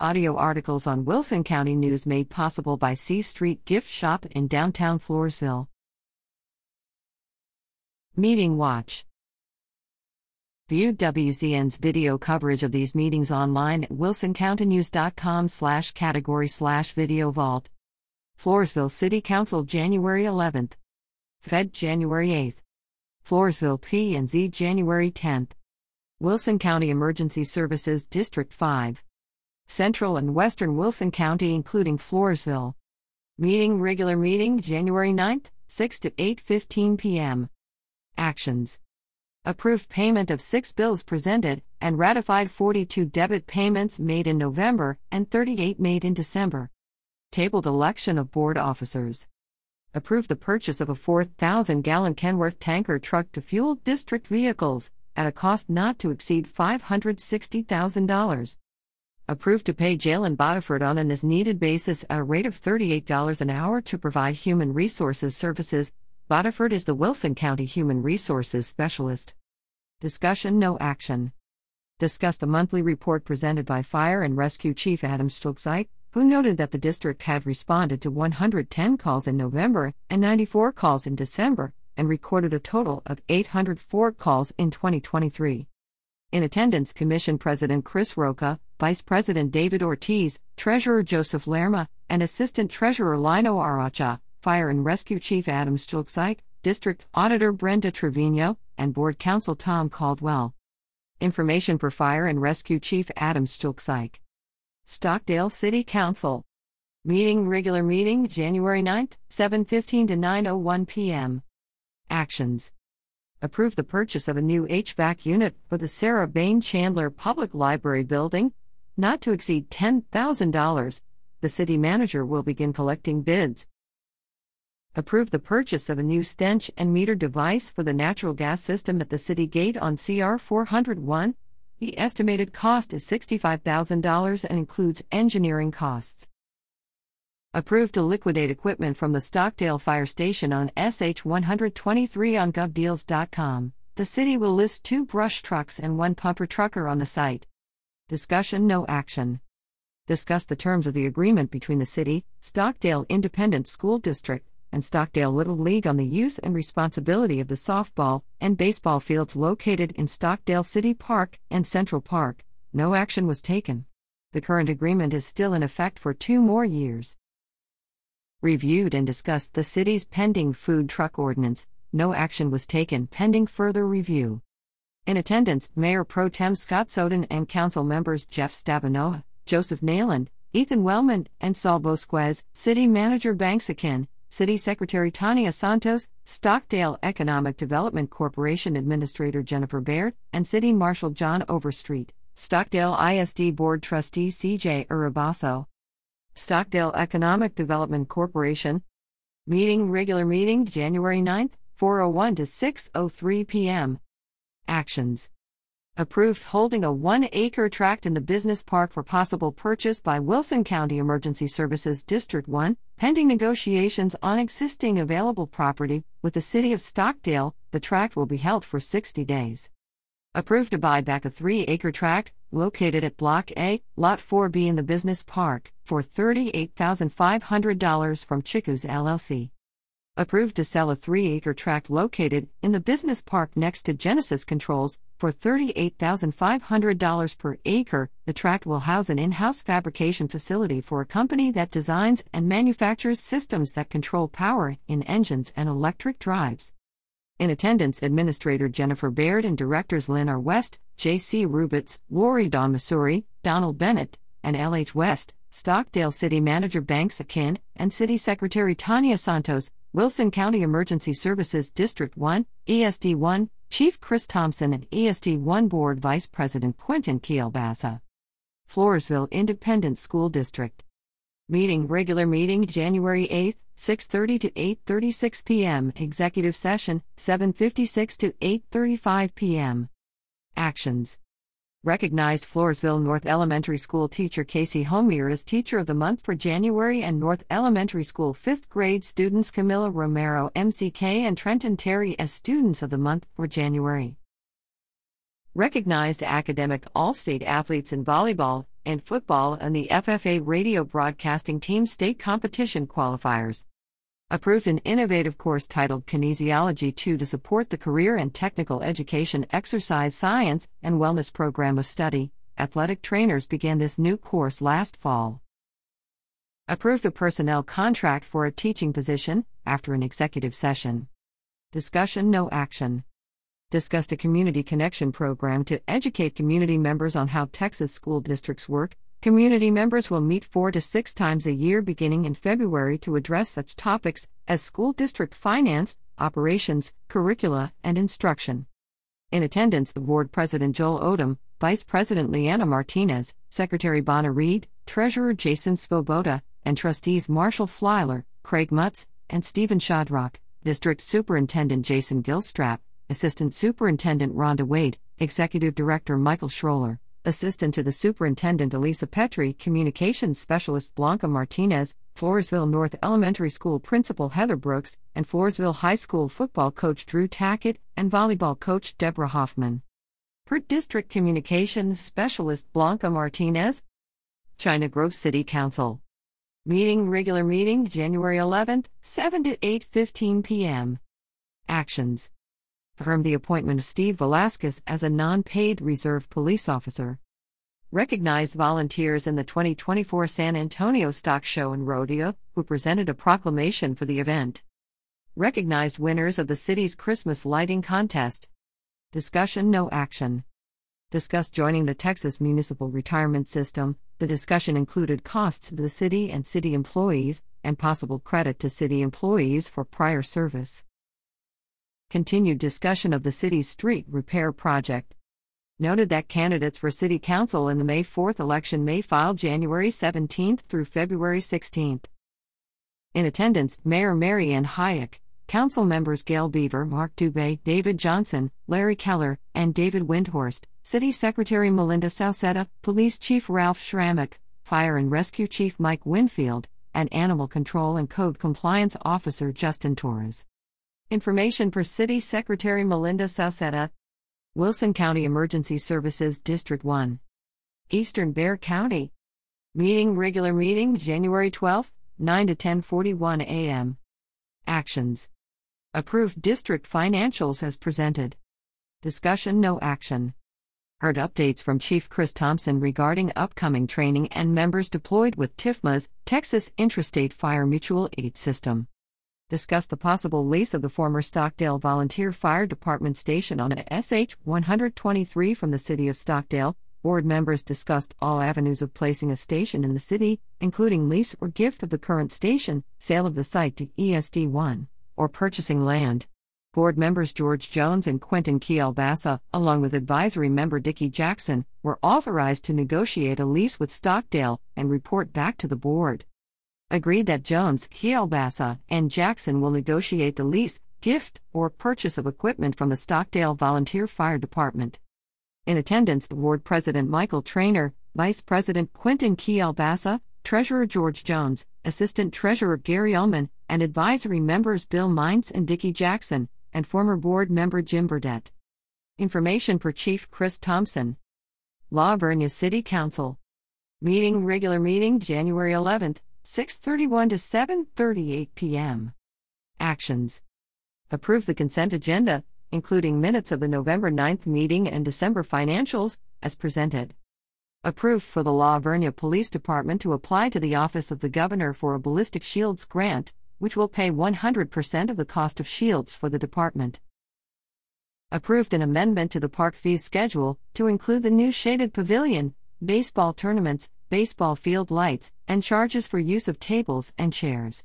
Audio articles on Wilson County News made possible by C Street Gift Shop in downtown Floresville. Meeting Watch View WCN's video coverage of these meetings online at wilsoncountynews.com slash category slash video vault. Floresville City Council January 11th. Fed January 8th. Floresville P and Z January 10th. Wilson County Emergency Services District 5. Central and Western Wilson County including Floresville. Meeting regular meeting January 9th, 6 to 8:15 p.m. Actions. Approved payment of 6 bills presented and ratified 42 debit payments made in November and 38 made in December. Tabled election of board officers. Approved the purchase of a 4,000 gallon Kenworth tanker truck to fuel district vehicles at a cost not to exceed $560,000 approved to pay Jalyn Bodiford on an as needed basis at a rate of $38 an hour to provide human resources services. Bodiford is the Wilson County Human Resources Specialist. Discussion No action. Discuss the monthly report presented by Fire and Rescue Chief Adam Stulpzike, who noted that the district had responded to 110 calls in November and 94 calls in December, and recorded a total of 804 calls in 2023. In attendance, Commission President Chris Roca, Vice President David Ortiz, Treasurer Joseph Lerma, and Assistant Treasurer Lino Aracha, Fire and Rescue Chief Adam Stulpzike, District Auditor Brenda Trevino, and Board Counsel Tom Caldwell. Information per Fire and Rescue Chief Adam Stulpzike. Stockdale City Council. Meeting regular meeting January 9th, 7:15 to 9:01 p.m. Actions approve the purchase of a new HVAC unit for the Sarah Bain Chandler Public Library building, not to exceed $10,000. The city manager will begin collecting bids. Approve the purchase of a new stench and meter device for the natural gas system at the city gate on CR 401. The estimated cost is $65,000 and includes engineering costs. Approved to liquidate equipment from the Stockdale Fire Station on SH 123 on govdeals.com. The city will list two brush trucks and one pumper trucker on the site. Discussion No action. Discuss the terms of the agreement between the city, Stockdale Independent School District, and Stockdale Little League on the use and responsibility of the softball and baseball fields located in Stockdale City Park and Central Park. No action was taken. The current agreement is still in effect for two more years reviewed and discussed the city's pending food truck ordinance. No action was taken pending further review. In attendance, Mayor Pro Tem Scott Soden and council members Jeff Stabenoa, Joseph Nayland, Ethan Wellman, and Saul Bosquez, City Manager Banks Akin, City Secretary Tania Santos, Stockdale Economic Development Corporation Administrator Jennifer Baird, and City Marshal John Overstreet, Stockdale ISD Board Trustee CJ Urabaso. Stockdale Economic Development Corporation. Meeting regular meeting January 9th, 401 to 603 p.m. Actions. Approved holding a 1-acre tract in the business park for possible purchase by Wilson County Emergency Services District 1, pending negotiations on existing available property with the City of Stockdale. The tract will be held for 60 days. Approved to buy back a 3-acre tract located at Block A, Lot 4B in the business park, for $38,500 from Chicus LLC. Approved to sell a 3 acre tract located in the business park next to Genesis Controls for $38,500 per acre. The tract will house an in house fabrication facility for a company that designs and manufactures systems that control power in engines and electric drives. In attendance, Administrator Jennifer Baird and Directors Lynn R. West, J.C. Rubitz, Lori Don Missouri, Donald Bennett, and L.H. West, Stockdale City Manager Banks Akin, and City Secretary Tania Santos, Wilson County Emergency Services District 1, ESD 1, Chief Chris Thompson, and ESD 1 Board Vice President Quentin Kielbasa. Floresville Independent School District. Meeting regular meeting January 8th, 6:30 to 8:36 p.m. Executive session 7:56 to 8:35 p.m. Actions. Recognized Floresville North Elementary School teacher Casey Homier as Teacher of the Month for January and North Elementary School 5th grade students Camilla Romero MCK and Trenton Terry as Students of the Month for January. Recognized academic all state athletes in volleyball and football and the FFA radio broadcasting team state competition qualifiers. Approved an innovative course titled Kinesiology 2 to support the career and technical education exercise science and wellness program of study. Athletic trainers began this new course last fall. Approved a personnel contract for a teaching position after an executive session. Discussion no action. Discussed a community connection program to educate community members on how Texas school districts work Community members will meet four to six times a year beginning in February to address such topics as school district finance, operations, curricula, and instruction. In attendance, Board President Joel Odom, Vice President Leanna Martinez, Secretary Bonna Reed, Treasurer Jason Svoboda, and Trustees Marshall Flyler, Craig Mutz, and Stephen Shadrock, District Superintendent Jason Gilstrap, Assistant Superintendent Rhonda Wade, Executive Director Michael Schroller. Assistant to the Superintendent Elisa Petri, Communications Specialist Blanca Martinez, Floresville North Elementary School Principal Heather Brooks, and Floresville High School football coach Drew Tackett and volleyball coach Deborah Hoffman. Per District Communications Specialist Blanca Martinez, China Grove City Council. Meeting regular meeting January 11th, 7 to 8:15 p.m. Actions Affirm the appointment of Steve Velasquez as a non paid reserve police officer. Recognized volunteers in the 2024 San Antonio Stock Show and Rodeo, who presented a proclamation for the event. Recognized winners of the city's Christmas lighting contest. Discussion no action. Discussed joining the Texas Municipal Retirement System. The discussion included costs to the city and city employees, and possible credit to city employees for prior service continued discussion of the city's street repair project. Noted that candidates for City Council in the May 4th election may file January 17th through February 16th. In attendance, Mayor Mary Ann Hayek, Council members Gail Beaver, Mark Dubé, David Johnson, Larry Keller, and David Windhorst, City Secretary Melinda Salcetta, Police Chief Ralph Schrammick, Fire and Rescue Chief Mike Winfield, and Animal Control and Code Compliance Officer Justin Torres. Information per City Secretary Melinda Salcetta. Wilson County Emergency Services District 1. Eastern Bear County. Meeting regular meeting January 12, 9 to 10:41 a.m. Actions. Approved district financials as presented. Discussion no action. Heard updates from Chief Chris Thompson regarding upcoming training and members deployed with TIFMAS Texas Intrastate Fire Mutual Aid System discussed the possible lease of the former Stockdale Volunteer Fire Department station on a SH 123 from the City of Stockdale. Board members discussed all avenues of placing a station in the city, including lease or gift of the current station, sale of the site to ESD 1, or purchasing land. Board members George Jones and Quentin Kielbasa, along with advisory member Dickey Jackson, were authorized to negotiate a lease with Stockdale and report back to the board agreed that Jones, Kielbasa, and Jackson will negotiate the lease, gift, or purchase of equipment from the Stockdale Volunteer Fire Department. In attendance, Ward President Michael Trainer, Vice President Quentin Kielbasa, Treasurer George Jones, Assistant Treasurer Gary Ullman, and advisory members Bill Mines and Dickey Jackson, and former board member Jim Burdett. Information per Chief Chris Thompson. La Vernia City Council. Meeting regular meeting January 11th, 6:31 to 7:38 p.m. Actions. Approve the consent agenda, including minutes of the November 9th meeting and December financials as presented. Approve for the La Vernia Police Department to apply to the Office of the Governor for a ballistic shields grant, which will pay 100% of the cost of shields for the department. Approved an amendment to the park fees schedule to include the new shaded pavilion, baseball tournaments, baseball field lights, and charges for use of tables and chairs.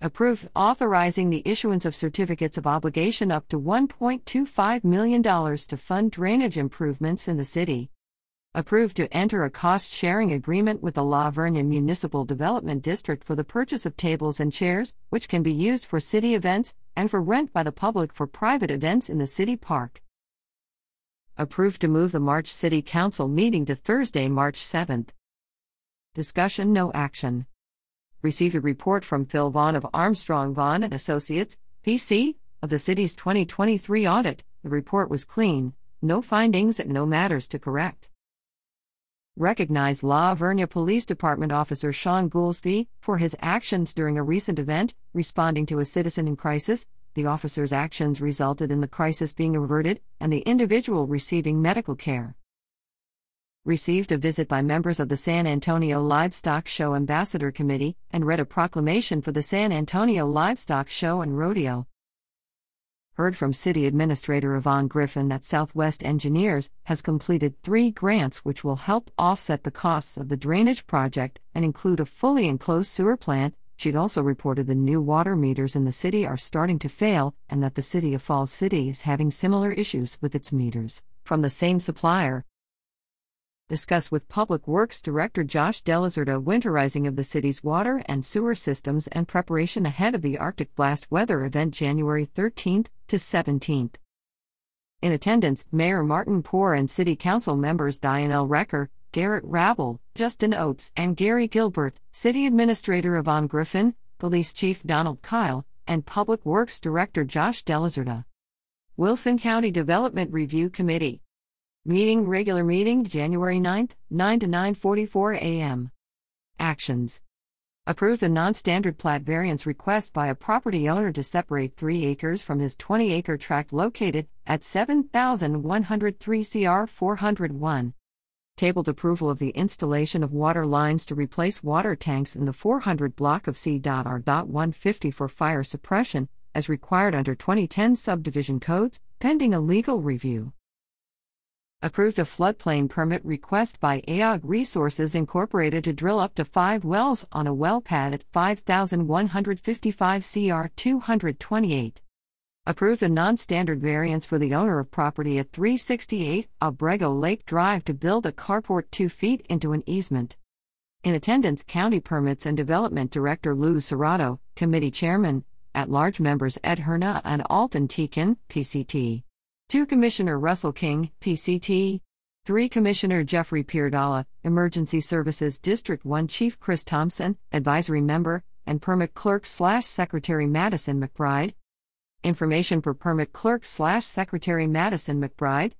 Approved authorizing the issuance of certificates of obligation up to $1.25 million to fund drainage improvements in the city. Approved to enter a cost sharing agreement with the La Vernia Municipal Development District for the purchase of tables and chairs, which can be used for city events and for rent by the public for private events in the city park approved to move the March City Council meeting to Thursday, March 7th. Discussion no action. Received a report from Phil Vaughn of Armstrong Vaughn and Associates, PC, of the city's 2023 audit. The report was clean, No findings and no matters to correct. Recognize La Vernia Police Department officer Sean Goolsby for his actions during a recent event, responding to a citizen in crisis. The officer's actions resulted in the crisis being averted and the individual receiving medical care received a visit by members of the San Antonio Livestock Show Ambassador Committee, and read a proclamation for the San Antonio Livestock Show and Rodeo. Heard from City Administrator Yvonne Griffin that Southwest Engineers has completed three grants which will help offset the costs of the drainage project and include a fully enclosed sewer plant. She'd also reported the new water meters in the city are starting to fail and that the city of Falls City is having similar issues with its meters from the same supplier. Discuss with Public Works Director Josh Delazerta winterizing of the city's water and sewer systems and preparation ahead of the Arctic blast weather event January 13th to 17th. In attendance, Mayor Martin Poor and City Council members Diane L. Recker, Garrett Rabel, Justin Oates, and Gary Gilbert, City Administrator Yvonne Griffin, Police Chief Donald Kyle, and Public Works Director Josh Delazerta. Wilson County Development Review Committee Meeting regular meeting January 9th, 9 to 9:44 a.m. Actions. Approve the non-standard plat variance request by a property owner to separate 3 acres from his 20-acre tract located at 7103 CR 401. Tabled approval of the installation of water lines to replace water tanks in the 400 block of C.R.150 for fire suppression as required under 2010 subdivision codes pending a legal review approved a floodplain permit request by EOG Resources Incorporated to drill up to five wells on a well pad at 5155 CR 228. Approved a non standard variance for the owner of property at 368 Abrego Lake Drive to build a carport two feet into an easement. In attendance, County Permits and Development Director Lou Serrato, Committee Chairman, at large members Ed Herna and Alton Teakin, PCT. 2. Commissioner Russell King, PCT. 3. Commissioner Jeffrey Pierdala, Emergency Services District 1 Chief Chris Thompson, Advisory Member, and Permit Clerk slash Secretary Madison McBride. Information per Permit Clerk slash Secretary Madison McBride.